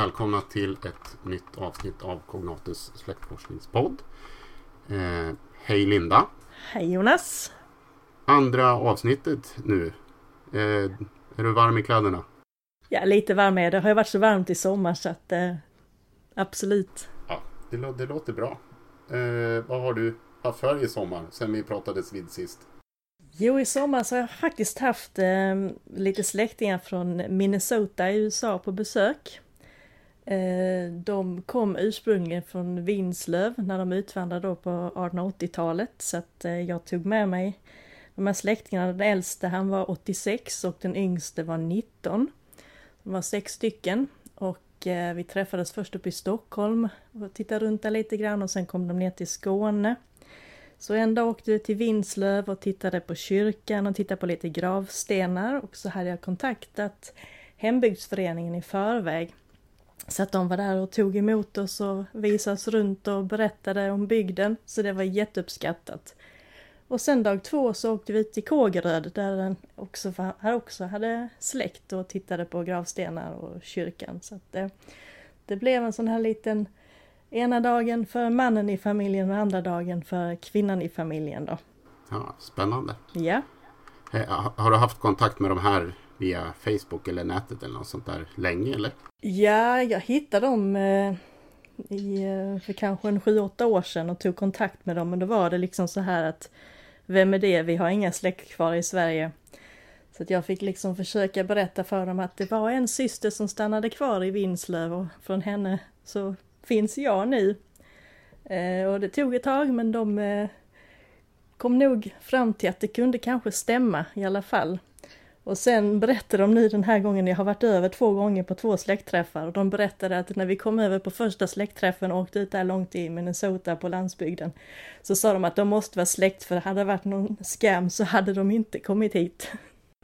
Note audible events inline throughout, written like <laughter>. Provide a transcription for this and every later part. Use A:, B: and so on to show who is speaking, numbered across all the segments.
A: välkomna till ett nytt avsnitt av Cognatus släktforskningspodd. Eh, hej Linda!
B: Hej Jonas!
A: Andra avsnittet nu. Eh, är du varm i kläderna?
B: Ja, lite varm är det. Det har ju varit så varmt i sommar så att eh, absolut.
A: Ja, det, lå det låter bra. Eh, vad har du haft för i sommar sen vi pratades vid sist?
B: Jo, i sommar så har jag faktiskt haft eh, lite släktingar från Minnesota i USA på besök. Eh, de kom ursprungligen från Vinslöv när de utvandrade då på 1880-talet så att eh, jag tog med mig de här släktingarna. Den äldste han var 86 och den yngste var 19. De var sex stycken och eh, vi träffades först uppe i Stockholm och tittade runt där lite grann och sen kom de ner till Skåne. Så en dag åkte vi till Vinslöv och tittade på kyrkan och tittade på lite gravstenar och så hade jag kontaktat hembygdsföreningen i förväg. Så att de var där och tog emot oss och visade oss runt och berättade om bygden. Så det var jätteuppskattat. Och sen dag två så åkte vi till Kågeröd där den också, här också hade släkt och tittade på gravstenar och kyrkan. Så det, det blev en sån här liten ena dagen för mannen i familjen och andra dagen för kvinnan i familjen då.
A: Ja, spännande.
B: Ja.
A: Eh, Har du haft kontakt med de här via Facebook eller nätet eller något sånt där länge eller?
B: Ja, jag hittade dem eh, i, eh, för kanske en sju, åtta år sedan och tog kontakt med dem. Men då var det liksom så här att vem är det? Vi har inga släkt kvar i Sverige. Så att jag fick liksom försöka berätta för dem att det var en syster som stannade kvar i Vinslöv och från henne så finns jag nu. Eh, och det tog ett tag men de eh, kom nog fram till att det kunde kanske stämma i alla fall. Och sen berättade de nu den här gången, jag har varit över två gånger på två släktträffar och de berättade att när vi kom över på första släktträffen och åkte ut där långt i Minnesota på landsbygden så sa de att de måste vara släkt för hade det varit någon scam så hade de inte kommit hit.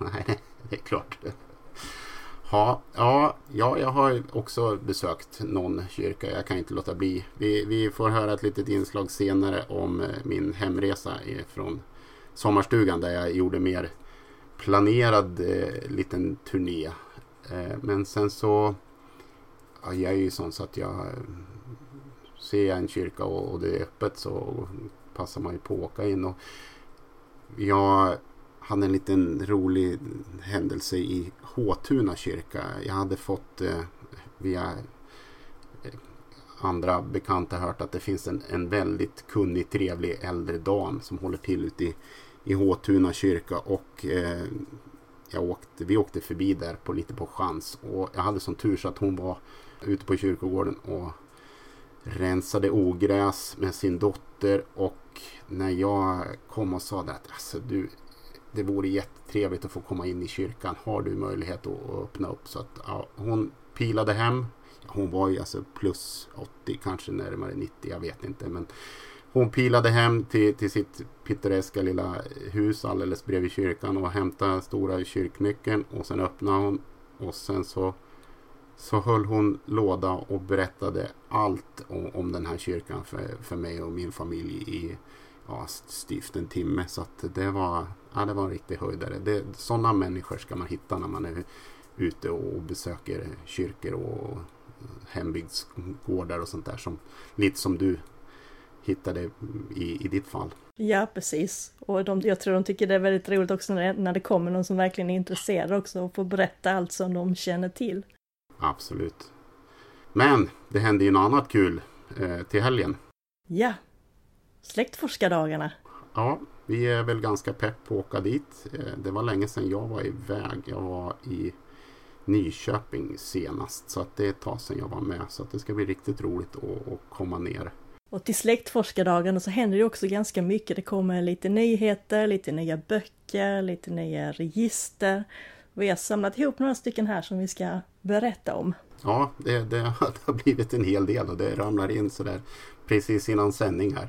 A: Nej, det är klart. Ja, ja, ja, jag har också besökt någon kyrka. Jag kan inte låta bli. Vi, vi får höra ett litet inslag senare om eh, min hemresa från sommarstugan där jag gjorde mer planerad eh, liten turné. Eh, men sen så, ja, jag är ju sån så att jag eh, ser jag en kyrka och, och det är öppet så passar man ju på att åka in. Och jag hade en liten rolig händelse i Håtuna kyrka. Jag hade fått eh, via eh, andra bekanta hört att det finns en, en väldigt kunnig, trevlig äldre dam som håller till ute i, i Håtuna kyrka. Och eh, jag åkte, vi åkte förbi där på lite på chans. Och jag hade sån tur så att hon var ute på kyrkogården och rensade ogräs med sin dotter. Och när jag kom och sa det att alltså, du, det vore jättetrevligt att få komma in i kyrkan. Har du möjlighet att öppna upp? Så att ja, hon pilade hem. Hon var ju alltså plus 80, kanske närmare 90, jag vet inte. Men hon pilade hem till, till sitt pittoreska lilla hus alldeles bredvid kyrkan och hämtade stora kyrknyckeln och sen öppnade hon och sen så så höll hon låda och berättade allt om, om den här kyrkan för, för mig och min familj i ja, styvt en timme. Så att det var, ja, det var en riktig höjdare. Det, sådana människor ska man hitta när man är ute och besöker kyrkor och hembygdsgårdar och sånt där. Som, lite som du hittade i, i ditt fall.
B: Ja, precis. Och de, jag tror de tycker det är väldigt roligt också när det, när det kommer någon som verkligen är intresserad också och får berätta allt som de känner till.
A: Absolut. Men det hände ju något annat kul eh, till helgen.
B: Ja, släktforskardagarna.
A: Ja, vi är väl ganska pepp på att åka dit. Eh, det var länge sedan jag var iväg. Jag var i Nyköping senast. Så att det är ett tag sedan jag var med. Så att det ska bli riktigt roligt att komma ner.
B: Och till släktforskardagarna så händer det också ganska mycket. Det kommer lite nyheter, lite nya böcker, lite nya register. Vi har samlat ihop några stycken här som vi ska berätta om.
A: Ja, det, det <laughs> har blivit en hel del och det ramlar in sådär precis innan sändning här.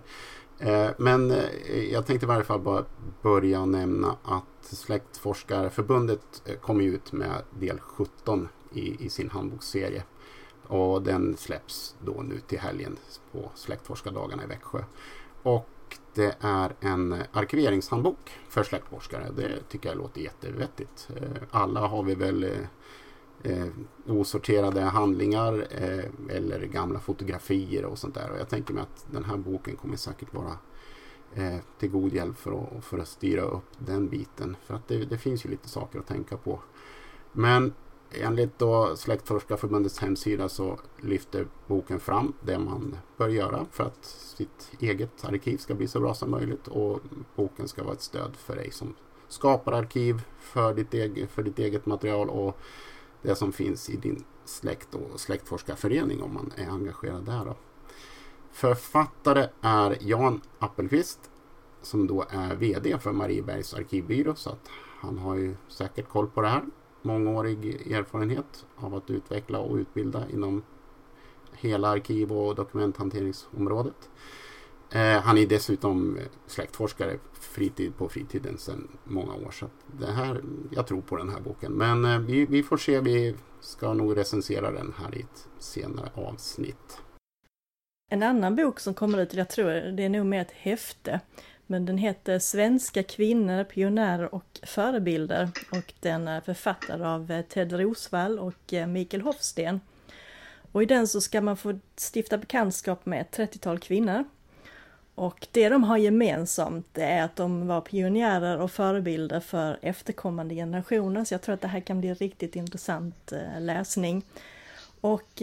A: Eh, men eh, jag tänkte i varje fall bara börja nämna att Släktforskarförbundet eh, kom ut med del 17 i, i sin handboksserie. Och den släpps då nu till helgen på Släktforskardagarna i Växjö. Och det är en arkiveringshandbok för släktforskare. Det tycker jag låter jättevettigt. Eh, alla har vi väl eh, eh, osorterade handlingar eh, eller gamla fotografier och sånt där. Och jag tänker mig att den här boken kommer säkert vara eh, till god hjälp för att, för att styra upp den biten. För att det, det finns ju lite saker att tänka på. Men enligt då Släktforskarförbundets hemsida så lyfter boken fram det man bör göra för att sitt eget arkiv ska bli så bra som möjligt. Och boken ska vara ett stöd för dig som skapar arkiv för ditt, eget, för ditt eget material och det som finns i din släkt och släktforskarförening om man är engagerad där. Då. Författare är Jan Appelqvist som då är VD för Mariebergs arkivbyrå så att han har ju säkert koll på det här. Mångårig erfarenhet av att utveckla och utbilda inom hela arkiv och dokumenthanteringsområdet. Eh, han är dessutom eh, släktforskare fritid på fritiden sedan många år. Så det här, jag tror på den här boken. Men eh, vi, vi får se, vi ska nog recensera den här i ett senare avsnitt.
B: En annan bok som kommer ut, jag tror det är nog mer ett häfte, men den heter Svenska kvinnor, pionjärer och förebilder och den är författad av eh, Ted Rosvall och eh, Mikael Hofsten. Och i den så ska man få stifta bekantskap med ett 30-tal kvinnor och det de har gemensamt är att de var pionjärer och förebilder för efterkommande generationer. Så jag tror att det här kan bli riktigt intressant eh, läsning. Och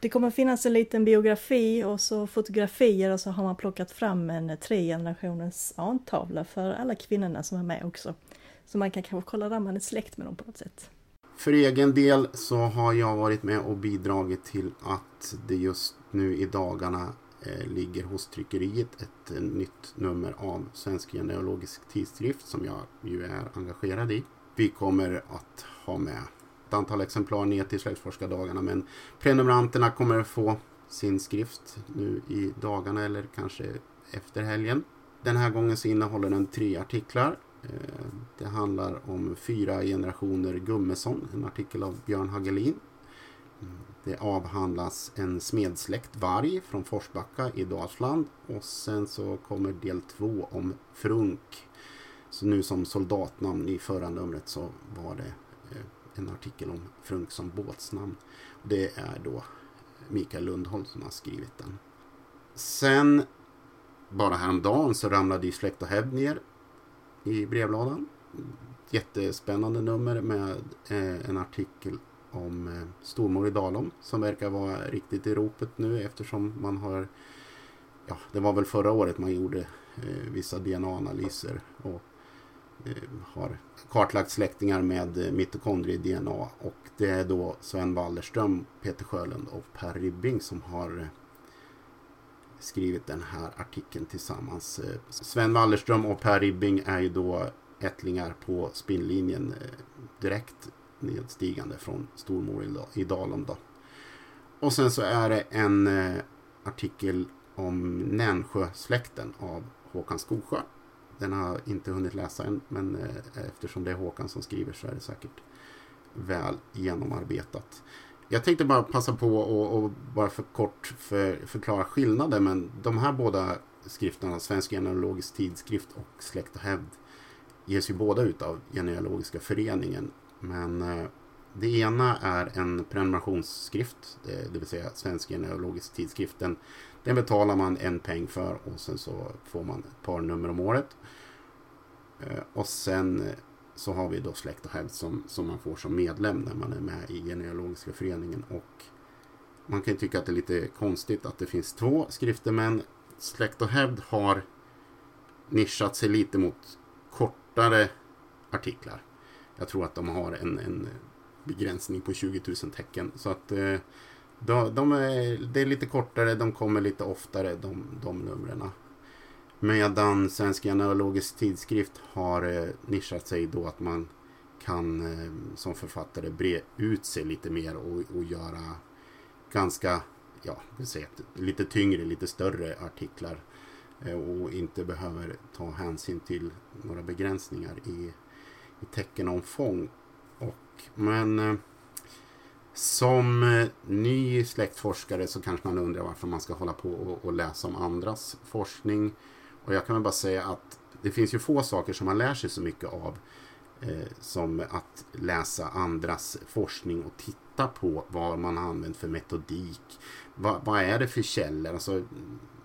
B: det kommer finnas en liten biografi och så fotografier och så har man plockat fram en tre generationers antavla för alla kvinnorna som är med också. Så man kan kanske kolla där man är släkt med dem på något sätt.
A: För egen del så har jag varit med och bidragit till att det just nu i dagarna eh, ligger hos tryckeriet ett eh, nytt nummer av Svensk genealogisk tidskrift som jag ju är engagerad i. Vi kommer att ha med ett antal exemplar ner till släktforskardagarna men prenumeranterna kommer få sin skrift nu i dagarna eller kanske efter helgen. Den här gången så innehåller den tre artiklar. Eh, det handlar om fyra generationer Gummesson, en artikel av Björn Hagelin. Mm, det avhandlas en smedsläkt varg från Forsbacka i Dalsland och sen så kommer del två om Frunk. Så nu som soldatnamn i förra numret så var det eh, en artikel om Frunk som båtsnamn. Det är då Mikael Lundholm som har skrivit den. Sen bara häromdagen så ramlade ju Släkt och hävd ner i brevlådan. Jättespännande nummer med eh, en artikel om eh, stormor i Dalom som verkar vara riktigt i ropet nu eftersom man har ja, det var väl förra året man gjorde eh, vissa DNA-analyser och Eh, har kartlagt släktingar med eh, mitokondrie-DNA och det är då Sven Wallerström, Peter Sjölund och Per Ribbing som har eh, skrivit den här artikeln tillsammans. Sven Wallerström och Per Ribbing är ju då ättlingar på spinnlinjen direkt nedstigande från Stormor i Dalom. Då. Och sen så är det en artikel om Nänsjösläkten av Håkan Skogsjö. Den har jag inte hunnit läsa än men eh, eftersom det är Håkan som skriver så är det säkert väl genomarbetat. Jag tänkte bara passa på och, och bara för kort för, förklara skillnaden men de här båda skrifterna, Svensk genealogisk tidskrift och Släkt och hävd ges ju båda ut av Genealogiska föreningen men eh, det ena är en prenumerationsskrift, det, vill säga Svensk genealogisk tidskrift. Den, den betalar man en peng för och sen så får man ett par nummer om året. Eh, och sen så har vi då Släkt och hävd som, som man får som medlem när man är med i genealogiska föreningen. Och man kan tycka att det är lite konstigt att det finns två skrifter men Släkt och hävd har nischat sig lite mot kortare artiklar. Jag tror att de har en, en begränsning på 20 000 tecken. Så att eh, de, de är, det är lite kortare, de kommer lite oftare de, de numren. Medan Svensk genealogisk tidskrift har eh, nischat sig då att man kan eh, som författare bre ut sig lite mer och, och göra ganska, ja, säga, lite tyngre, lite större artiklar. Och inte behöver ta hänsyn till några begränsningar i i teckenomfång. Och, men eh, som eh, ny släktforskare så kanske man undrar varför man ska hålla på och, och läsa om andras forskning. Och jag kan väl bara säga att det finns ju få saker som man lär sig så mycket av eh, som att läsa andras forskning och titta på vad man har använt för metodik. Va, vad är det för källor? Alltså,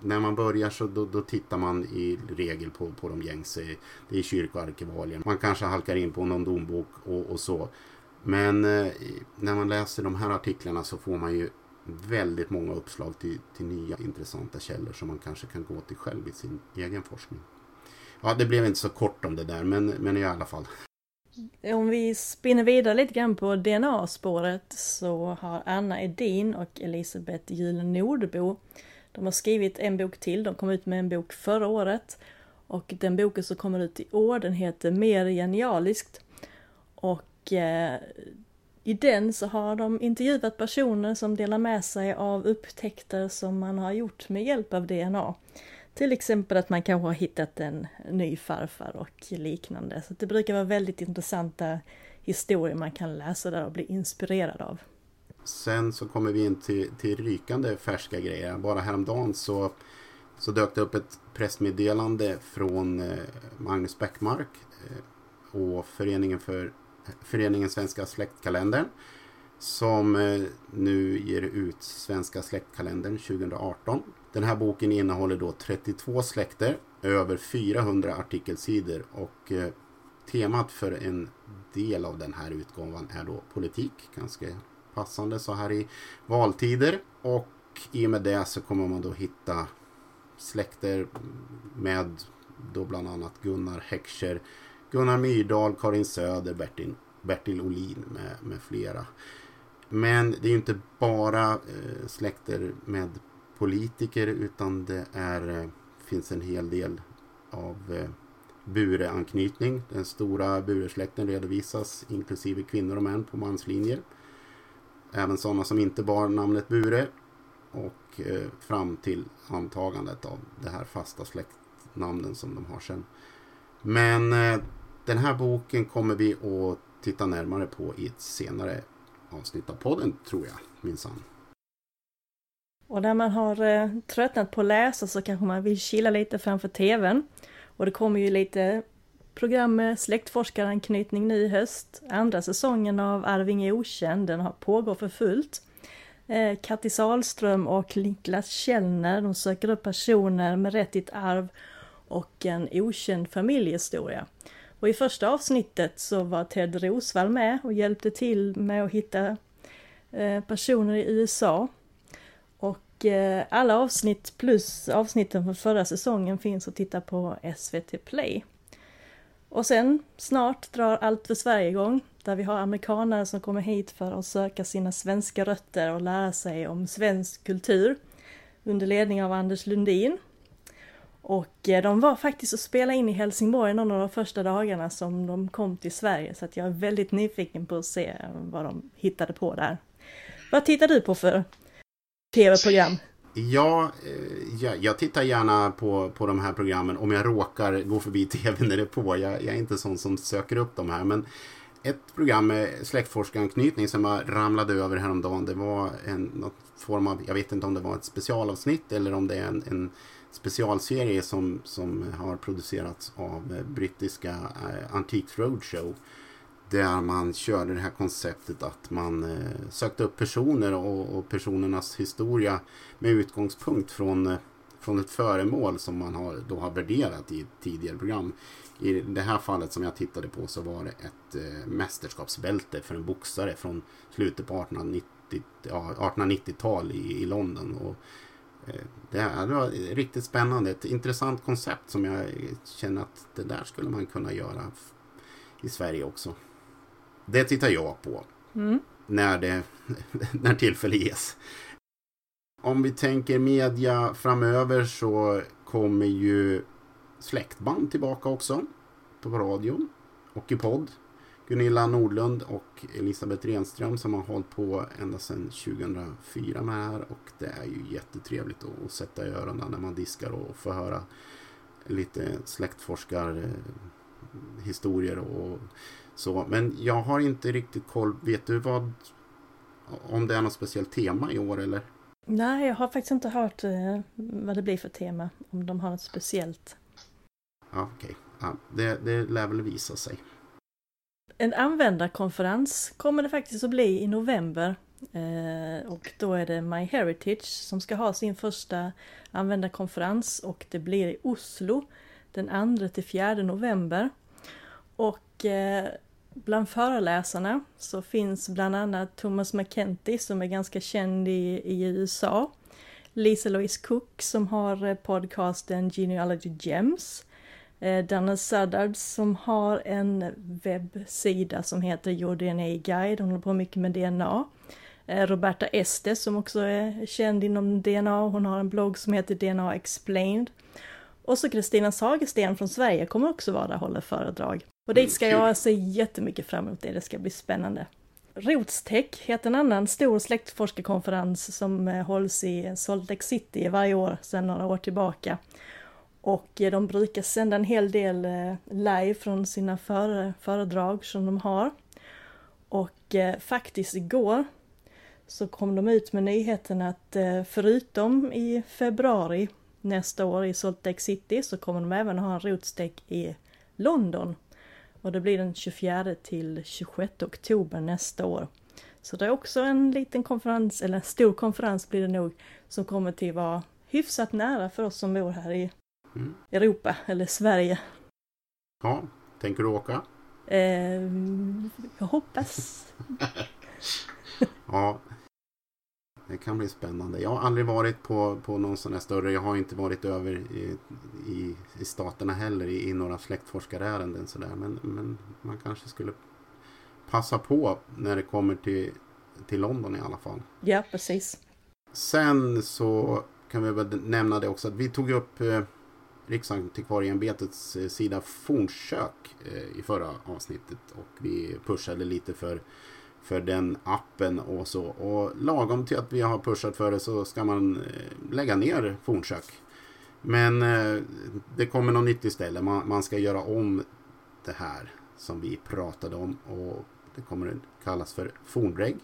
A: när man börjar så då, då, tittar man i regel på, på de gängse. Det är kyrkoarkivalier. Man kanske halkar in på någon dombok och, och så. Men eh, när man läser de här artiklarna så får man ju väldigt många uppslag till, till nya intressanta källor som man kanske kan gå till själv i sin egen forskning. Ja, det blev inte så kort om det där, men, men i alla fall.
B: Om vi spinner vidare lite grann på DNA-spåret så har Anna Edin och Elisabeth Juhl Nordbo de har skrivit en bok till, de kom ut med en bok förra året och den boken som kommer ut i år den heter Mer genialiskt och eh, i den så har de intervjuat personer som delar med sig av upptäckter som man har gjort med hjälp av DNA. Till exempel att man kanske har hittat en ny farfar och liknande. Så det brukar vara väldigt intressanta historier man kan läsa där och bli inspirerad av.
A: Sen så kommer vi in till, till rykande färska grejer. Bara häromdagen så, så dök det upp ett pressmeddelande från eh, Magnus Bäckmark eh, och Föreningen för Föreningen Svenska släktkalendern som eh, nu ger ut Svenska släktkalendern 2018. Den här boken innehåller då 32 släkter, över 400 artikelsidor och temat för en del av den här utgåvan är då politik. Ganska passande så här i valtider. Och i och med det så kommer man då hitta släkter med då bland annat Gunnar Heckscher, Gunnar Myrdal, Karin Söder, Bertil, Bertil Olin med, med flera. Men det är inte bara eh, släkter med politiker utan det är, eh, finns en hel del av eh, Bure-anknytning. Den stora Buresläkten redovisas inklusive kvinnor och män på manslinjer. Även sådana som inte bar namnet Bure och eh, fram till antagandet av det här fasta släktnamnen som de har sen. Men eh, den här boken kommer vi att titta närmare på i ett senare avsnitt av podden tror jag minsann.
B: Och när man har eh, tröttnat på att läsa så kanske man vill chilla lite framför TVn. Och det kommer ju lite program med släktforskaranknytning nu i höst. Andra säsongen av Arvinge okänd, den har pågått för fullt. Eh, Katti Salström och Niklas Källner, de söker upp personer med rätt ett arv och en okänd familjehistoria. Och i första avsnittet så var Ted Rosvall med och hjälpte till med att hitta eh, personer i USA. Och eh, alla avsnitt plus avsnitten från förra säsongen finns att titta på SVT Play. Och sen snart drar Allt för Sverige igång, där vi har amerikanare som kommer hit för att söka sina svenska rötter och lära sig om svensk kultur under ledning av Anders Lundin. Och eh, de var faktiskt och spelade in i Helsingborg någon av de första dagarna som de kom till Sverige så att jag är väldigt nyfiken på att se vad de hittade på där. Vad tittar du på för tv-program?
A: Ja, eh, jag, jag, tittar gärna på, på de här programmen om jag råkar gå förbi <laughs> tv när det är på. Jag, jag är inte sån som söker upp de här. Men ett program med släktforskaranknytning som jag ramlade över häromdagen. Det var en någon form av, jag vet inte om det var ett specialavsnitt eller om det är en, en specialserie som, som har producerats av eh, brittiska eh, Antiques Roadshow. Där man körde det här konceptet att man eh, sökte upp personer och, och, personernas historia med utgångspunkt från, eh, från ett föremål som man har, då har värderat i ett tidigare program. I det här fallet som jag tittade på så var det ett eh, mästerskapsbälte för en boxare från slutet på 1890, ja, 1890-tal i, i London. Och, eh, det, var riktigt spännande, ett intressant koncept som jag känner att det där skulle man kunna göra i Sverige också. Det tittar jag på. Mm. När, det, <laughs> när tillfälle ges. Om vi tänker media framöver så kommer ju släktband tillbaka också. På radion och i podd. Gunilla Nordlund och Elisabeth Renström som har hållit på ända sedan 2004 med det här. Och det är ju jättetrevligt att sätta i öronen när man diskar och få höra lite släktforskarhistorier och så, men jag har inte riktigt koll. Vet du vad om det är något speciellt tema i år eller?
B: Nej, jag har faktiskt inte hört eh, vad det blir för tema. Om de har något speciellt.
A: Ja, okej. Okay. Ja, det, det lär väl visa sig.
B: En användarkonferens kommer det faktiskt att bli i november. Eh, och då är det MyHeritage som ska ha sin första användarkonferens och det blir i Oslo den 2 till 4 november. Och eh, bland föreläsarna så finns bland annat Thomas McKenty som är ganska känd i, i USA. Lisa Louise Cook som har eh, podcasten Genealogy Gems. Eh, Dana Suddard som har en webbsida som heter Your DNA Guide, hon håller på mycket med DNA. Eh, Roberta Estes som också är känd inom DNA, hon har en blogg som heter DNA Explained. Och så Kristina Sagersten från Sverige kommer också vara där och hålla föredrag. Och dit ska jag se jättemycket fram emot det, det ska bli spännande. Rotstech heter en annan stor släktforskarkonferens som eh, hålls i Salt Lake City varje år sedan några år tillbaka. Och eh, de brukar sända en hel del eh, live från sina föredrag som de har. Och faktiskt igår så kom de ut med nyheten att förutom i februari nästa år i Salt Lake City så kommer de även ha en Rotstech i London och det blir den 24 till 26 oktober nästa år. Så det är också en liten konferens, eller en stor konferens blir det nog, som kommer till vara hyfsat nära för oss som bor här i mm. Europa, eller Sverige.
A: Ja, tänker du åka?
B: Eh, jag hoppas. <laughs>
A: ja, det kan bli spännande. Jag har aldrig varit på, på någon sån här större. Jag har inte varit över i, i, i staterna heller i, i några släktforskarärenden sådär. Men, men man kanske skulle passa på när det kommer till, till London i alla fall.
B: Ja, precis.
A: Sen så kan vi väl nämna det också att vi tog upp eh, Riksantikvarieämbetets eh, sida Fornsök eh, i förra avsnittet och vi pushade lite för för den appen och så. Och lagom till att vi har pushat för det så ska man eh, lägga ner fornsök. Men eh, det kommer något nytt istället. Man, man ska göra om det här som vi pratade om och det kommer att kallas för fornreg.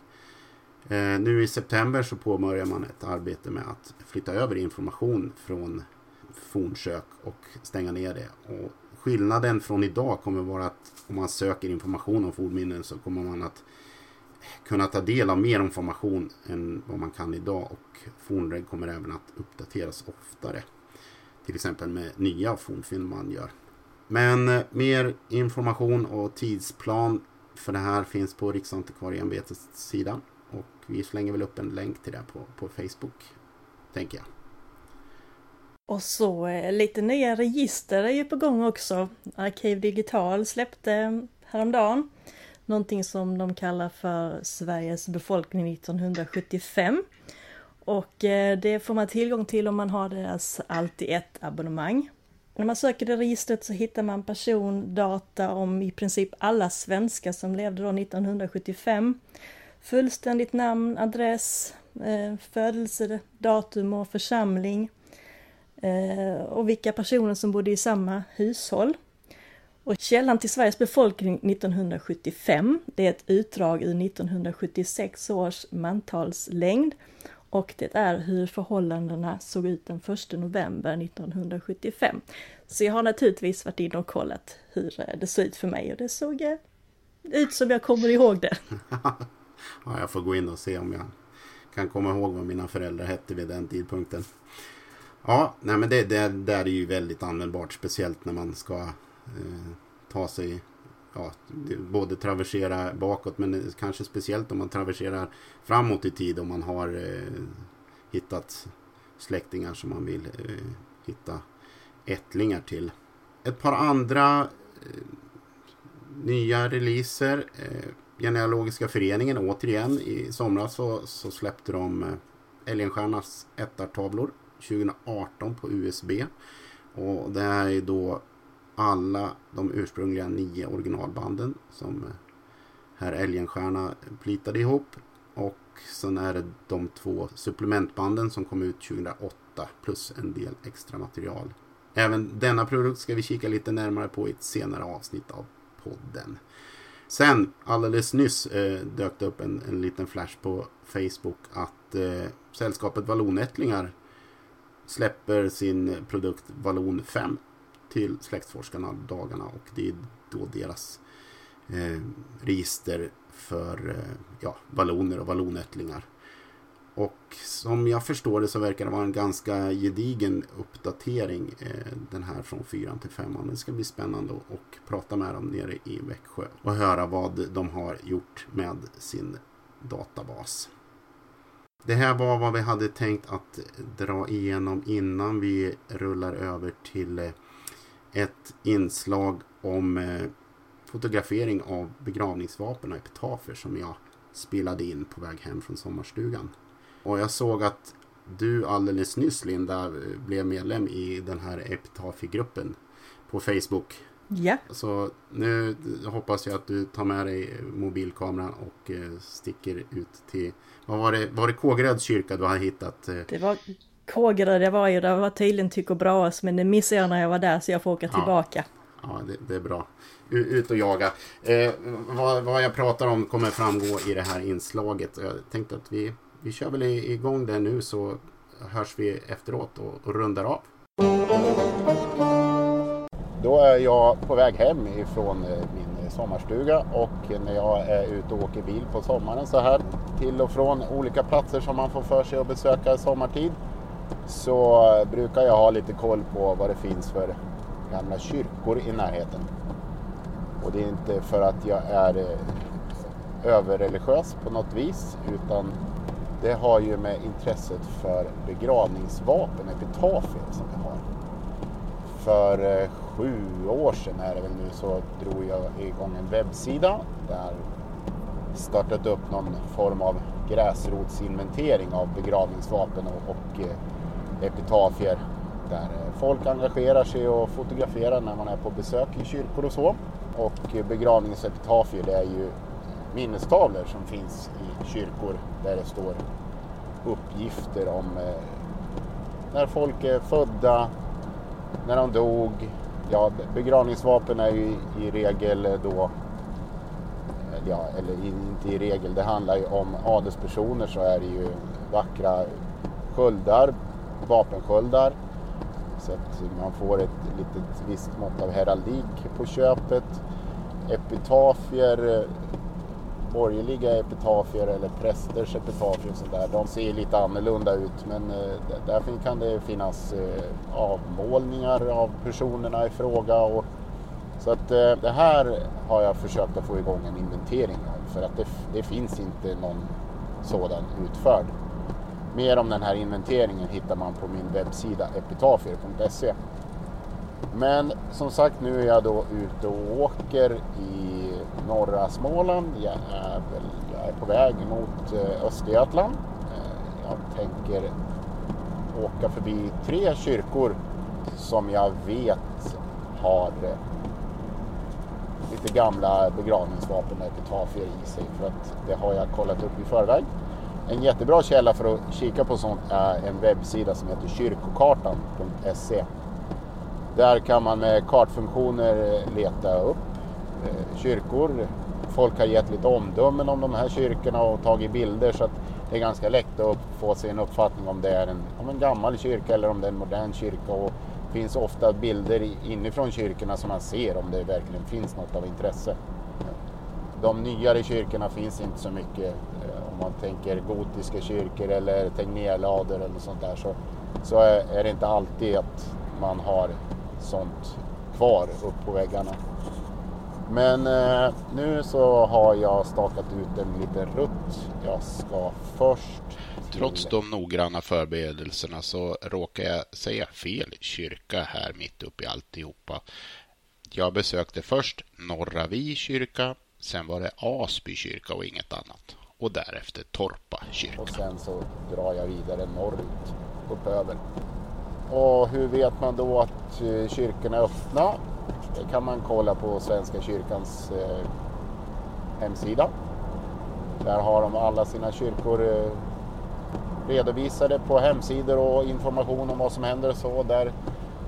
A: Eh, nu i september så påbörjar man ett arbete med att flytta över information från fornsök och stänga ner det. Och skillnaden från idag kommer vara att om man söker information om fornminnen så kommer man att kunna ta del av mer information än vad man kan idag och fornreg kommer även att uppdateras oftare. Till exempel med nya fornfynd man gör. Men eh, mer information och tidsplan för det här finns på Riksantikvarieämbetets sida. Och vi slänger väl upp en länk till det på, på Facebook, tänker jag.
B: Och så eh, lite nya register är ju på gång också. Arkiv Digital släppte eh, häromdagen någonting som de kallar för Sveriges befolkning 1975. Och eh, det får man tillgång till om man har deras Allt i ett abonnemang. När man söker det registret så hittar man persondata om i princip alla svenskar som levde då 1975. Fullständigt namn, adress, eh, födelsedatum och församling. Eh, och vilka personer som bodde i samma hushåll. Och källan till Sveriges befolkning 1975, det är ett utdrag ur 1976 års mantalslängd och det är hur förhållandena såg ut den 1 november 1975. Så jag har naturligtvis varit inne och kollat hur eh, det såg ut för mig och det såg eh, ut som jag kommer ihåg det. <laughs>
A: ja, jag får gå in och se om jag kan komma ihåg vad mina föräldrar hette vid den tidpunkten. Ja, nej men det, det, det är ju väldigt användbart, speciellt när man ska Eh, ta sig ja, både traversera bakåt men kanske speciellt om man traverserar framåt i tid om man har eh, hittat släktingar som man vill eh, hitta ättlingar till. Ett par andra eh, nya releaser. Eh, Genealogiska föreningen återigen i somras så, så släppte de eh, Älgenstiernas ättartavlor 2018 på USB. Och det här är då alla de ursprungliga nio originalbanden som eh, herr Älgenstierna plitade ihop. Och sen är det de två supplementbanden som kom ut 2008 plus en del extra material. Även denna produkt ska vi kika lite närmare på i ett senare avsnitt av podden. Sen alldeles nyss eh, dök det upp en, en liten flash på Facebook att eh, sällskapet Vallonättlingar släpper sin produkt Vallon 5 till Släktforskarna dagarna och det är då deras eh, register för eh, ja, valloner och vallonättlingar. Och som jag förstår det så verkar det vara en ganska gedigen uppdatering eh, den här från 4 till 5. Det ska bli spännande att prata med dem nere i Växjö och höra vad de har gjort med sin databas. Det här var vad vi hade tänkt att dra igenom innan vi rullar över till eh, ett inslag om eh, fotografering av begravningsvapen och epitafer som jag spelade in på väg hem från sommarstugan. Och jag såg att du alldeles nyss Linda blev medlem i den här epitafi-gruppen på Facebook.
B: Ja.
A: Så nu hoppas jag att du tar med dig mobilkameran och eh, sticker ut till, vad var det, var det Kågeröds kyrka du har hittat? Eh?
B: Det var Kågeröd jag var ju, det var tydligen Tycho Brahes men det missade jag när jag var där så jag får åka
A: Ja.
B: tillbaka.
A: Ja, det, det är bra. Ut och jaga. Eh, vad, vad jag pratar om kommer framgå i det här inslaget. Jag tänkte att vi, vi kör väl i- igång det nu så hörs vi efteråt och, och rundar av. Då är jag på väg hem ifrån eh, min sommarstuga och när jag är ute och åker bil på sommaren så här till och från olika platser som man får för sig att besöka sommartid så brukar jag ha lite koll på vad det finns för gamla kyrkor i närheten. Och det är inte för att jag är eh, överreligiös på något vis utan det har ju med intresset för begravningsvapen, epitafier som jag har. För eh, sju år sedan är det väl nu så drog jag igång en webbsida där startat upp någon form av gräsrotsinventering av begravningsvapen och, och eh, epitafier där eh, folk engagerar sig och fotograferar när man är på besök i kyrkor och så. Och begravningsepitafier det är ju minnestavlor som finns i kyrkor där det står uppgifter om eh, när folk är födda, när de dog. Ja, begravningsvapen är ju i, i regel då eh, ja, eller inte i regel, det handlar ju om adelspersoner så är det ju vackra sköldar, vapensköldar. Så att man får ett litet visst mått av heraldik på köpet. Epitafier, borgerliga epitafier eller prästers epitafier och sådär, de ser lite annorlunda ut men eh, där kan det finnas eh, avmålningar av personerna i fråga och så att eh, det här har jag försökt att få igång en inventering av för att det, det finns inte någon sådan utförd. Mer om den här inventeringen hittar man på min webbsida epitafier.se. Men som sagt nu är jag då ute och åker i norra Småland. Jag är, väl, jag är på väg mot eh, Östergötland. Eh, jag tänker åka förbi tre kyrkor som jag vet har eh, lite gamla begravningsvapen och epitafier i sig för att det har jag kollat upp i förväg. En jättebra källa för att kika på sånt är en webbsida som heter kyrkokartan.se. Där kan man med kartfunktioner leta upp eh, kyrkor. Folk har gett lite omdömen om de här kyrkorna och tagit bilder så att det är ganska lätt att få sig en uppfattning om det är en, om en gammal kyrka eller om det är en modern kyrka. Och det finns ofta bilder inifrån kyrkorna som man ser om det verkligen finns något av intresse. De nyare kyrkorna finns inte så mycket. Eh, om man tänker gotiska kyrkor eller Tegnérlador eller sånt där så, så är är det inte alltid att man har sånt kvar upp på väggarna. Men eh, nu så har jag stakat ut en liten rutt. Jag ska först... till-
C: Trots de noggranna förberedelserna så råkar jag säga fel kyrka här mitt uppe i alltihopa. Jag besökte först Norra Vi kyrka, sen var det Asby kyrka och inget annat. Och därefter Torpa kyrka.
A: Och sen så drar jag vidare norrut, uppöver. Och hur vet man då att eh, kyrkorna är öppna? Det kan man kolla på Svenska kyrkans eh, hemsida. Där har de alla sina kyrkor eh, redovisade på hemsidor och information om vad som händer och så. Där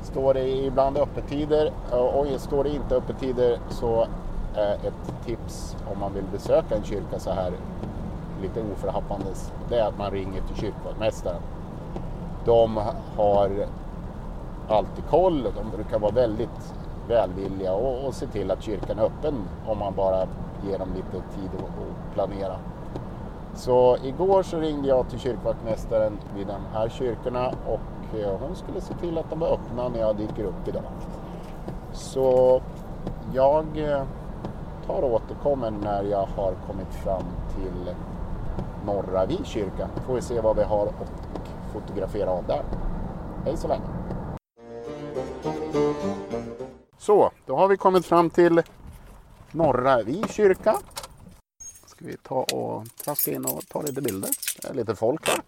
A: står det ibland öppettider eh, och står det inte öppettider så ett tips om man vill besöka en kyrka så här lite oförhappandes, det är att man ringer till kyrkvaktmästaren. De har alltid koll de brukar vara väldigt välvilliga och, och se till att kyrkan är öppen om man bara ger dem lite tid att planera. Så igår så ringde jag till kyrkvaktmästaren vid de här kyrkorna och hon skulle se till att de var öppna när jag dyker upp idag. Så jag eh, tar och återkommer när jag har kommit fram till Norra Vi kyrka. Får vi se vad vi har att fotografera av där. Hej så länge! Så, då har vi kommit fram till Norra Vi kyrka. Ska vi ta och traska in och ta lite bilder. Det är lite folk här.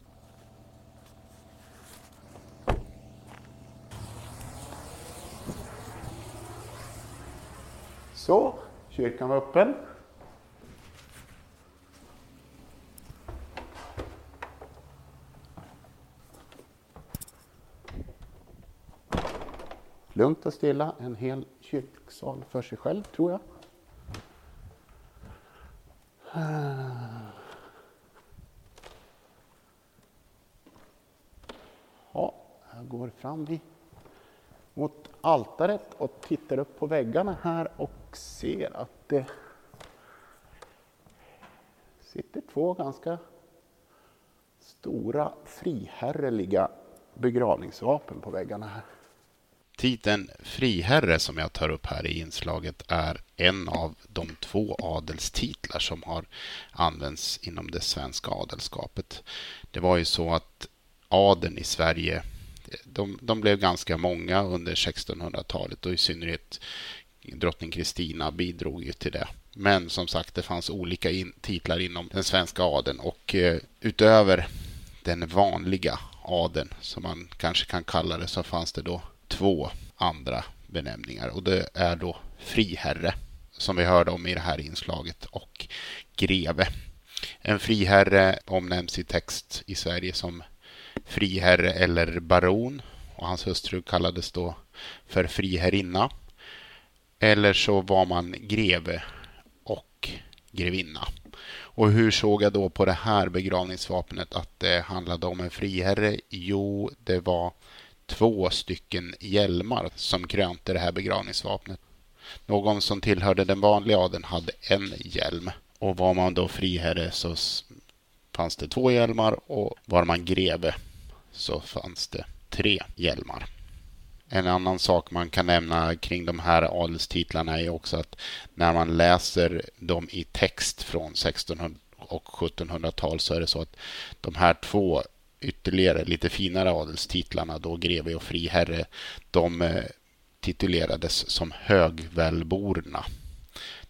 A: Så, kyrkan var öppen. Lugnt och stilla, en hel kyrksal för sig själv tror jag. Ja, jag går fram mot altaret och tittar upp på väggarna här och och ser att det sitter två ganska stora friherreliga begravningsvapen på väggarna här.
C: Titeln friherre som jag tar upp här i inslaget är en av de två adelstitlar som har använts inom det svenska adelskapet. Det var ju så att adeln i Sverige de, de blev ganska många under 1600-talet och i synnerhet drottning Kristina bidrog ju till det. Men som sagt, det fanns olika in, titlar inom den svenska adeln och eh, utöver den vanliga adeln, som man kanske kan kalla det, så fanns det då två andra benämningar och det är då friherre som vi hörde om i det här inslaget och greve. En friherre omnämns i text i Sverige som friherre eller baron och hans hustru kallades då för friherrinna. Eller så var man greve och grevinna. Och hur såg jag då på det här begravningsvapnet att det handlade om en friherre? Jo, det var två stycken hjälmar som krönte det här begravningsvapnet. Någon som tillhörde den vanliga adeln hade en hjälm. Och var man då friherre så fanns det två hjälmar och var man greve så fanns det tre hjälmar. En annan sak man kan nämna kring de här adelstitlarna är också att när man läser dem i text från 1600 och 1700-tal så är det så att de här två ytterligare lite finare adelstitlarna då greve och friherre, de eh, titulerades som högvälborna.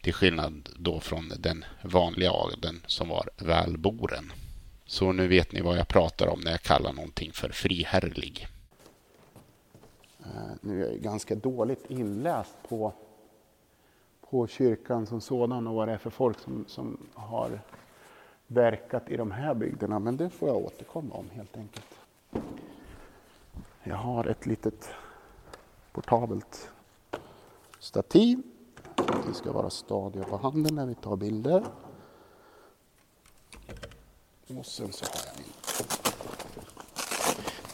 C: Till skillnad då från den vanliga adeln som var välboren. Så nu vet ni vad jag pratar om när jag kallar någonting för friherrlig.
A: Eh, nu är jag ganska dåligt inläst på, på kyrkan som sådan och vad det är för folk som, som har verkat i de här bygderna, men det får jag återkomma om helt enkelt. Jag har ett litet portabelt stativ. Vi ska vara stadiga på handen när vi tar bilder. Och sen så har jag min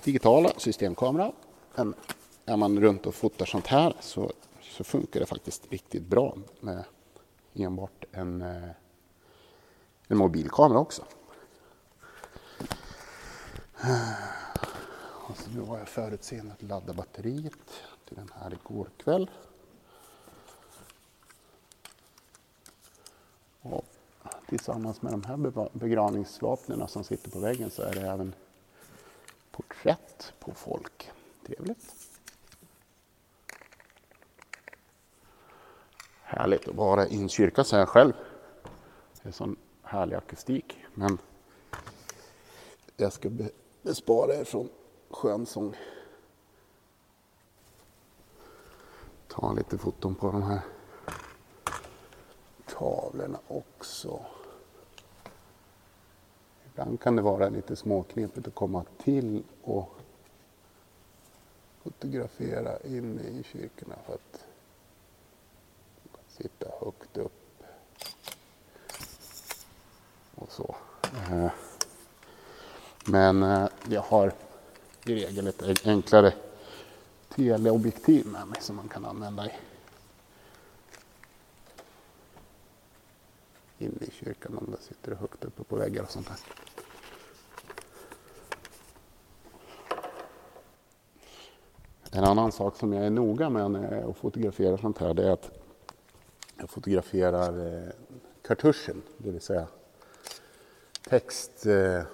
A: digitala systemkamera. En är man runt och fotar sånt här så, så funkar det faktiskt riktigt bra med enbart en eh, en mobilkamera också. Och så nu var jag förutseende att ladda batteriet till den här igår kväll. Och tillsammans med de här begravningsvapnen som sitter på väggen så är det även porträtt på folk. Trevligt. Härligt att vara i en kyrka, säger jag själv. Det är sån härlig akustik. Men jag ska bespara er från skönsång. Ta lite foton på de här tavlorna också. Ibland kan det vara lite småknepigt att komma till och fotografera inne i kyrkorna för att sitta högt upp. Och så. Eh. Men eh, jag har i regel ett enklare teleobjektiv med mig som man kan använda inne i kyrkan om det sitter högt uppe på väggar och sånt där. En annan sak som jag är noga med när jag fotograferar sånt här det är att jag fotograferar eh, kartuschen, det vill säga textdelen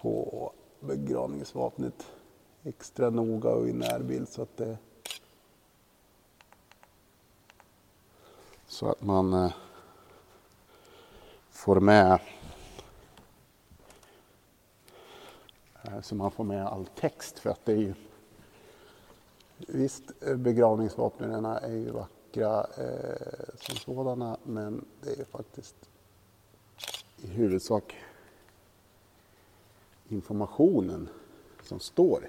A: på begravningsvapnet. Extra noga och i närbild så att det så att man eh, får med eh, så man får med all text för att det är ju visst eh, begravningsvapnen är ju vackra eh, som sådana men det är faktiskt i huvudsak informationen som står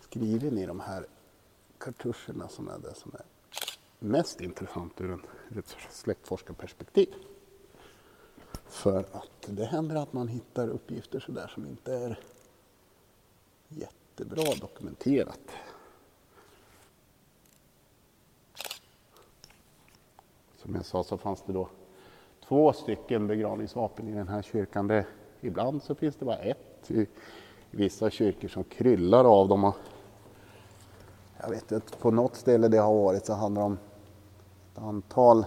A: skriven i de här kartuscherna som är det som är mest intressant ur, ur ett släktforskarperspektiv. För att det händer att man hittar uppgifter sådär som inte är jättebra dokumenterat. Som jag sa så fanns det då två stycken begravningsvapen i den här kyrkan. Det, ibland så finns det bara ett. I, vissa kyrkor som kryllar av dem. jag vet inte, på något ställe det har varit så handlar det om ett antal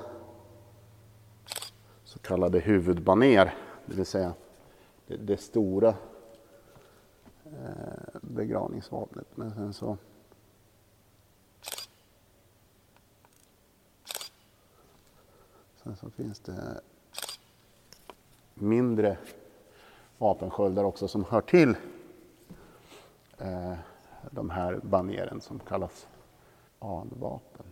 A: så kallade huvudbaner, det vill säga det, det stora eh, begravningsvapnet. Men sen så Sen så finns det mindre vapensköldar också som hör till eh, de här baneren som kallas anvapen.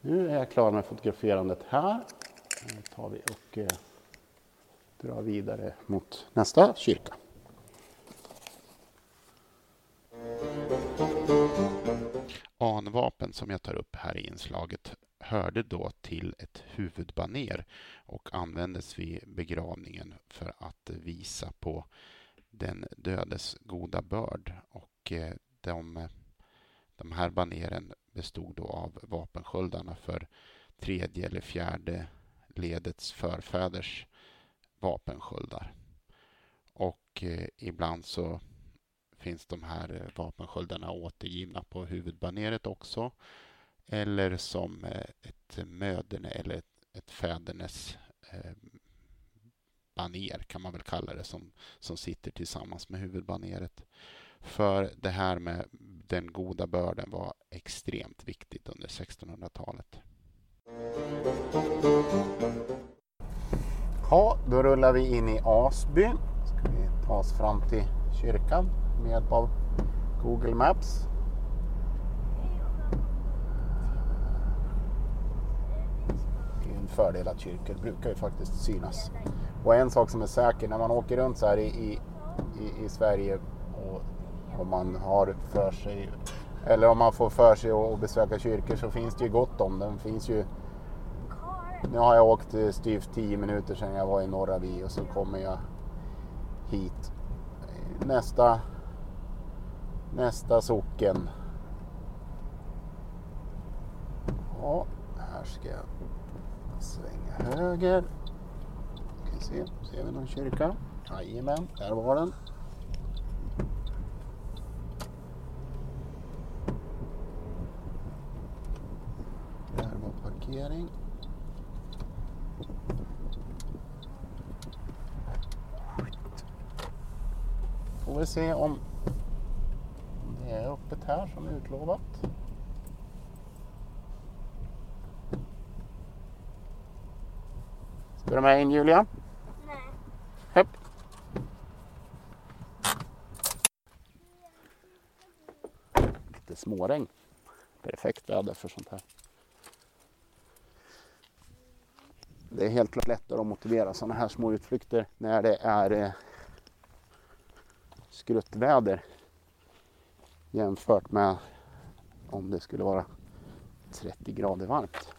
A: Nu är jag klar med fotograferandet här. Nu tar vi och eh, drar vidare mot nästa kyrka.
C: Vapen som jag tar upp här i inslaget hörde då till ett huvudbaner och användes vid begravningen för att visa på den dödes goda börd. Och eh, de, de här baneren bestod då av vapensköldarna för tredje eller fjärde ledets förfäders vapensköldar. Och eh, ibland så finns de här eh, vapensköldarna återgivna på huvudbaneret också eller som eh, ett möderne eller ett, ett fädernes eh, baner kan man väl kalla det som, som sitter tillsammans med huvudbaneret. För det här med den goda börden var extremt viktigt under 1600-talet.
A: Ja, då rullar vi in i Asby. Ska vi ta oss fram till kyrkan med hjälp av Google Maps. En fördel att kyrkor brukar ju faktiskt synas. Och en sak som är säker när man åker runt så här i, i, i Sverige och om man har för sig eller om man får för sig att besöka kyrkor så finns det ju gott om dem. finns ju nu har jag åkt eh, styvt 10 minuter sedan jag var i Norra Vi och så kommer jag hit. Nästa, nästa socken. Ja, här ska jag Svänga höger. Ska se, ser vi någon kyrka? Jajamän, där var den. Där var parkering. Får vi se om öppet här som utlovat. Ska du med in Julia?
D: Nej.
A: Hepp. Lite småregn. Perfekt väder för sånt här. Det är helt klart lättare att motivera sådana här små utflykter när det är eh, skruttväder jämfört med om det skulle vara 30 grader varmt.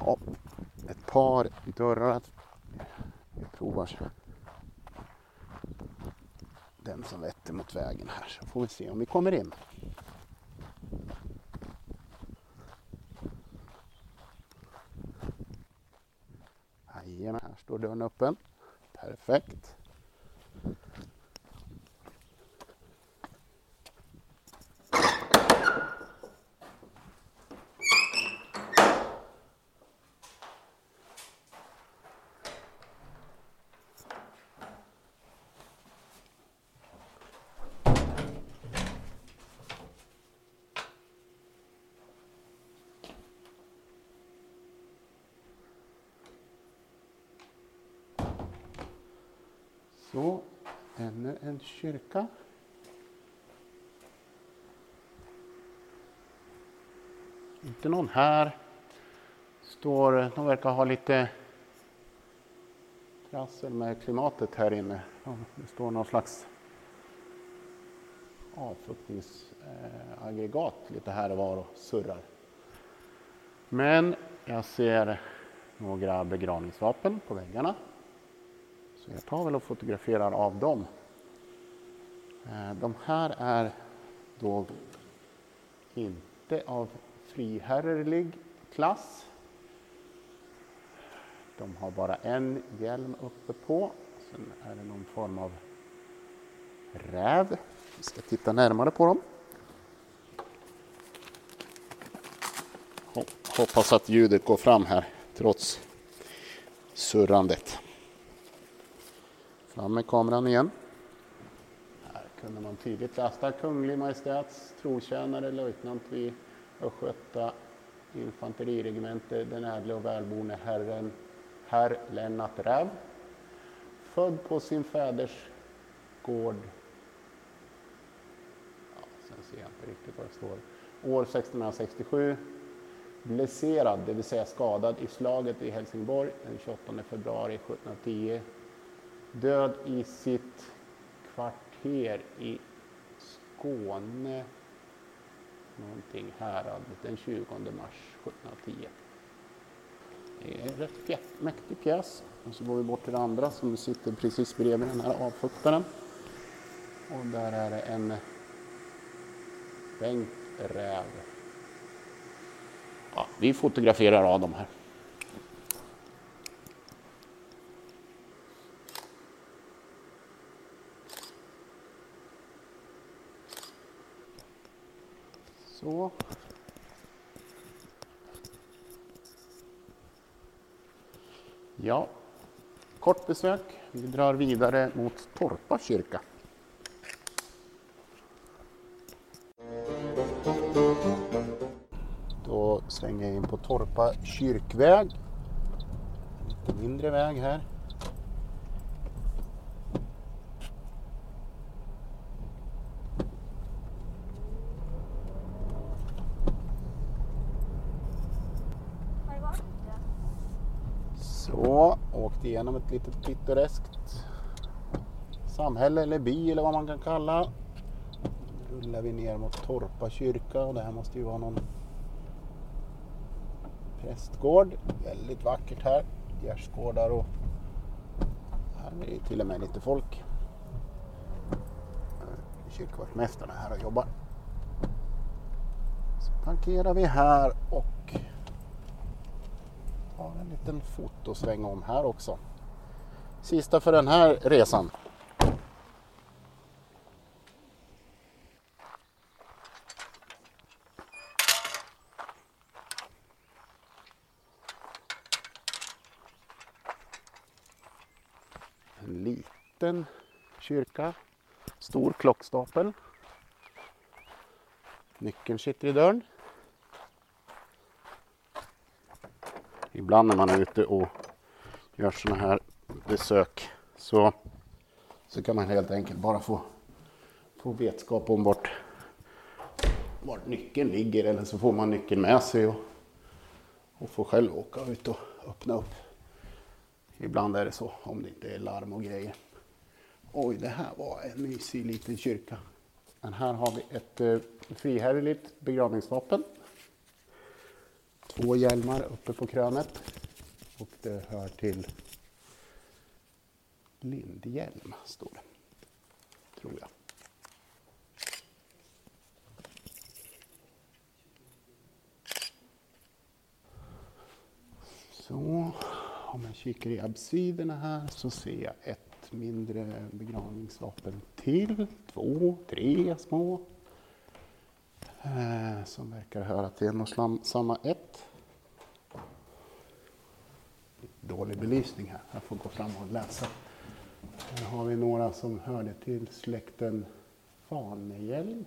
A: Ja, ett par dörrar. Vi provar den som vetter mot vägen här så får vi se om vi kommer in. Jajamän, här står dörren öppen. Perfekt. Så, ännu en kyrka. Inte någon här. Står, de verkar ha lite trassel med klimatet här inne. Det står någon slags avfuktningsaggregat lite här och var och surrar. Men jag ser några begravningsvapen på väggarna. Så jag tar väl och fotograferar av dem. Eh, de här är då inte av friherrlig klass. De har bara en hjälm uppe på. Sen är det någon form av räv. Vi ska titta närmare på dem. Hoppas att ljudet går fram här trots surrandet. Fram med kameran igen. Här kunde man tydligt läsa Kunglig Majestäts trotjänare löjtnant vid Östgöta infanteriregemente, den ädle och välborne herren herr Lennart Räv. Född på sin fäders gård, ja, sen ser jag inte riktigt vad det står, år 1667 blesserad, det vill säga skadad i slaget i Helsingborg den 28 februari 1710 död i sitt kvarter i Skåne, någonting härad, den 20 mars 1710. Det är en rätt mäktig pjäs. Och så går vi bort till det andra som sitter precis bredvid den här avfuktaren. Och där är det en bänkräv. Ja, vi fotograferar av dem här. Så. Ja, kort besök. Vi drar vidare mot Torpa kyrka. Då svänger jag in på Torpa kyrkväg. Lite mindre väg här. Så, åkte igenom ett litet pittoreskt samhälle eller by eller vad man kan kalla. Nu rullar vi ner mot Torpa kyrka och det här måste ju vara någon prästgård. Väldigt vackert här. Gärdsgårdar och här är det till och med lite folk. Kyrkvaktmästarna är här och jobbar. Så parkerar vi här och har en liten fotosväng om här också. Sista för den här resan. En liten kyrka, stor klockstapel. Nyckeln sitter i dörren. Ibland när man är ute och gör sådana här besök så, så kan man helt enkelt bara få, få vetskap om vart, vart nyckeln ligger eller så får man nyckeln med sig och, och får själv åka ut och öppna upp. Ibland är det så om det inte är larm och grejer. Oj, det här var en mysig liten kyrka. Men här har vi ett eh, friherrligt begravningsvapen två hjälmar uppe på krönet och det hör till Lindhjälm, står det. Tror jag. Så, om jag kikar i absiderna här så ser jag ett mindre begravningsvapen till. Två, tre små. Eh, som verkar höra till en och samma ett. Dålig belysning här, jag får gå fram och läsa. Här har vi några som hörde till släkten Fanehjelm.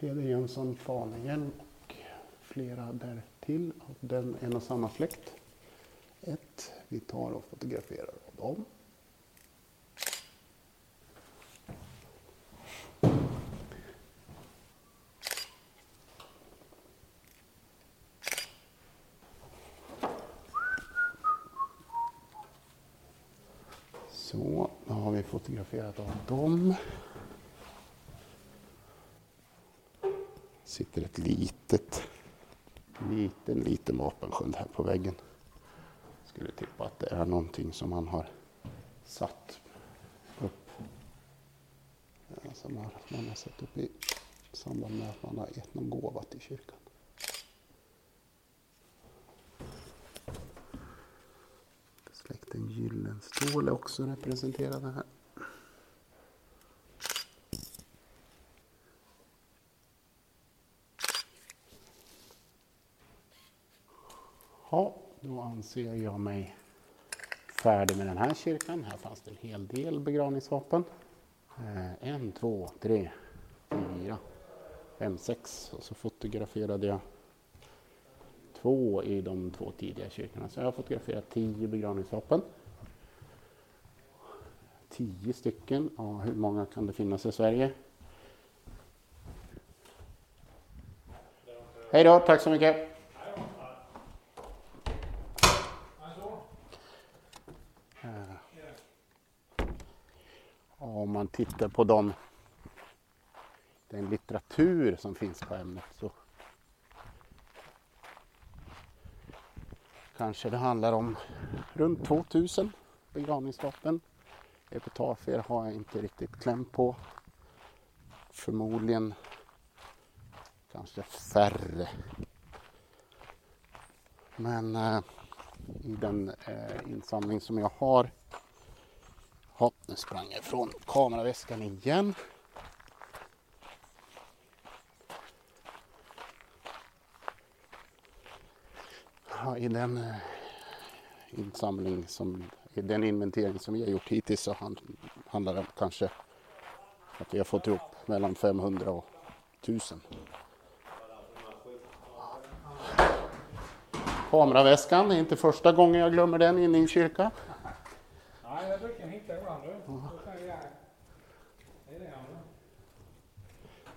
A: Peder Jönsson Fanehjelm och flera där till av den en och samma släkt. Ett, vi tar och fotograferar dem. Så, då har vi fotograferat av dem. sitter ett litet, liten, liten vapensköld här på väggen. Skulle tippa att det är någonting som man har satt upp. Som man har satt upp i samband med att man har gett någon gåva till kyrkan. Släkten Gyllenstål är också representerade här. Ja, då anser jag mig färdig med den här kyrkan. Här fanns det en hel del begravningsvapen. Eh, en, två, tre, fyra, fem, sex. Och så fotograferade jag två i de två tidiga kyrkorna. Så jag har fotograferat tio begravningsvapen. Tio stycken. Ja, hur många kan det finnas i Sverige? Hej då, tack så mycket. om man tittar på de, den litteratur som finns på ämnet så kanske det handlar om runt 2000 begravningsvapen. Epitafier har jag inte riktigt kläm på. Förmodligen kanske färre. Men eh, i den eh, insamling som jag har Ja, nu sprang jag ifrån kameraväskan igen. Ja, I den eh, insamling som, i den inventering som vi har gjort hittills så handlar det om kanske att vi har fått ihop mellan 500 och 1000. Kameraväskan, det är inte första gången jag glömmer den inne i en kyrka. Nej, jag brukar hitta ibland.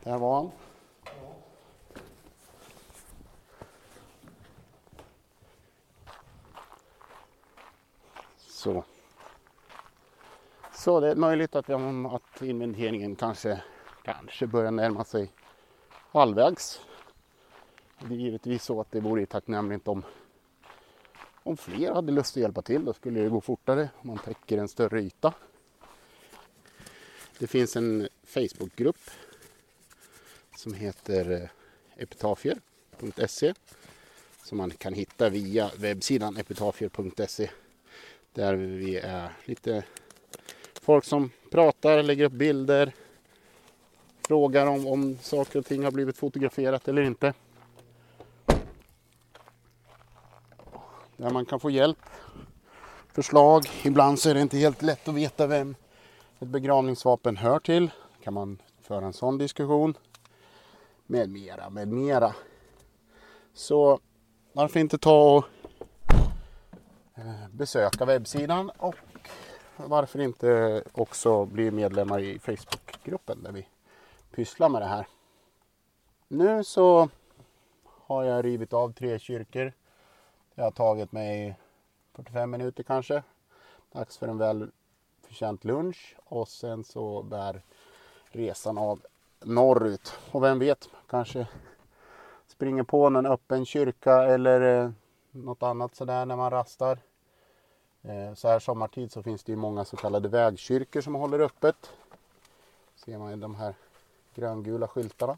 A: Där var han. Så. Så det är möjligt att, att inventeringen kanske, kanske börjar närma sig halvvägs. Det är givetvis så att det vore tacknämligt om om fler hade lust att hjälpa till då skulle det gå fortare om man täcker en större yta. Det finns en Facebookgrupp som heter eh, epitafier.se som man kan hitta via webbsidan epitafier.se där vi är lite folk som pratar, lägger upp bilder, frågar om, om saker och ting har blivit fotograferat eller inte. där man kan få hjälp, förslag. Ibland så är det inte helt lätt att veta vem ett begravningsvapen hör till. kan man föra en sån diskussion. Med mera, med mera. Så varför inte ta och eh, besöka webbsidan och varför inte också bli medlemmar i Facebookgruppen där vi pysslar med det här. Nu så har jag rivit av tre kyrkor det har tagit mig 45 minuter kanske. Dags för en välförtjänt lunch och sen så bär resan av norrut. Och vem vet, kanske springer på någon öppen kyrka eller eh, något annat sådär när man rastar. Eh, så här sommartid så finns det ju många så kallade vägkyrkor som håller öppet. Ser man ju de här gröngula skyltarna.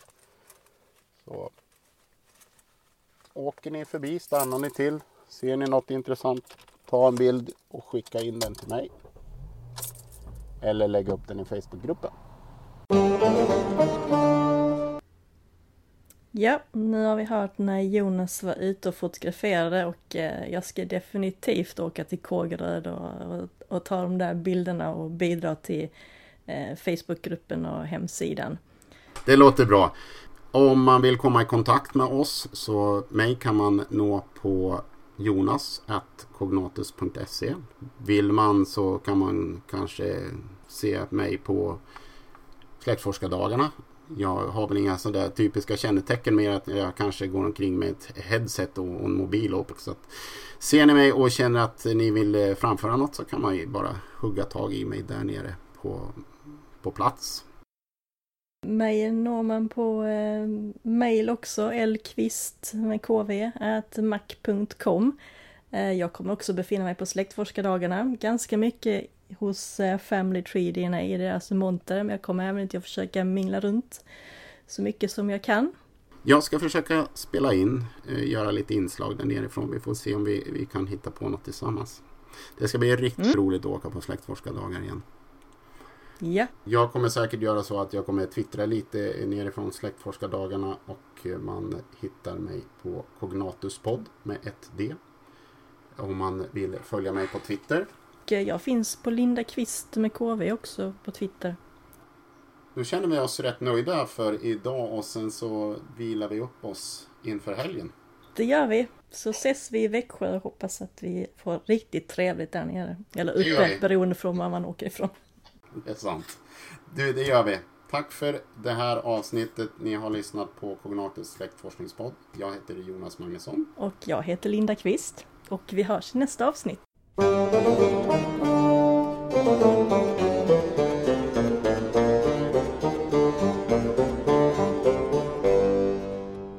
A: Så Åker ni förbi stannar ni till Ser ni något intressant, ta en bild och skicka in den till mig. Eller lägg upp den i Facebookgruppen.
B: Ja, nu har vi hört när Jonas var ute och fotograferade och eh, jag ska definitivt åka till Kågeröd och, och, och, ta de där bilderna och bidra till eh, Facebookgruppen och hemsidan.
A: Det låter bra. Om man vill komma i kontakt med oss så mig kan man nå på jonas.cognatus.se Vill man så kan man kanske se mig på Släktforskardagarna. Jag har väl inga sådär typiska kännetecken mer att jag kanske går omkring med ett headset och en mobil också. Så ser ni mig och känner att ni vill eh, framföra något så kan man ju bara hugga tag i mig där nere på, på plats.
B: Mig når man på eh, mail också, lkvist med kv, mac.com. Eh, jag kommer också befinna mig på släktforskardagarna ganska mycket hos eh, Family Tree i deras monter, men jag kommer även att försöka mingla runt så mycket som jag kan.
A: Jag ska försöka spela in, eh, göra lite inslag där nerifrån. Vi får se om vi, vi kan hitta på något tillsammans. Det ska bli riktigt mm. roligt att åka på släktforskardagar igen.
B: Ja.
A: Jag kommer säkert göra så att jag kommer twittra lite nerifrån släktforskardagarna och man hittar mig på Cognatuspodd med ett D. Om man vill följa mig på Twitter.
B: Och jag finns på Linda Kvist med KV också på Twitter.
A: Nu känner vi oss rätt nöjda för idag och sen så vilar vi upp oss inför helgen.
B: Det gör vi. Så ses vi i Växjö och hoppas att vi får riktigt trevligt där nere. Eller uppe beroende på var man åker ifrån.
A: Det är sant. Du, det gör vi. Tack för det här avsnittet. Ni har lyssnat på Cognatus släktforskningspodd. Jag heter Jonas Magnusson.
B: Och jag heter Linda Kvist. Och vi hörs i nästa avsnitt. Thank you.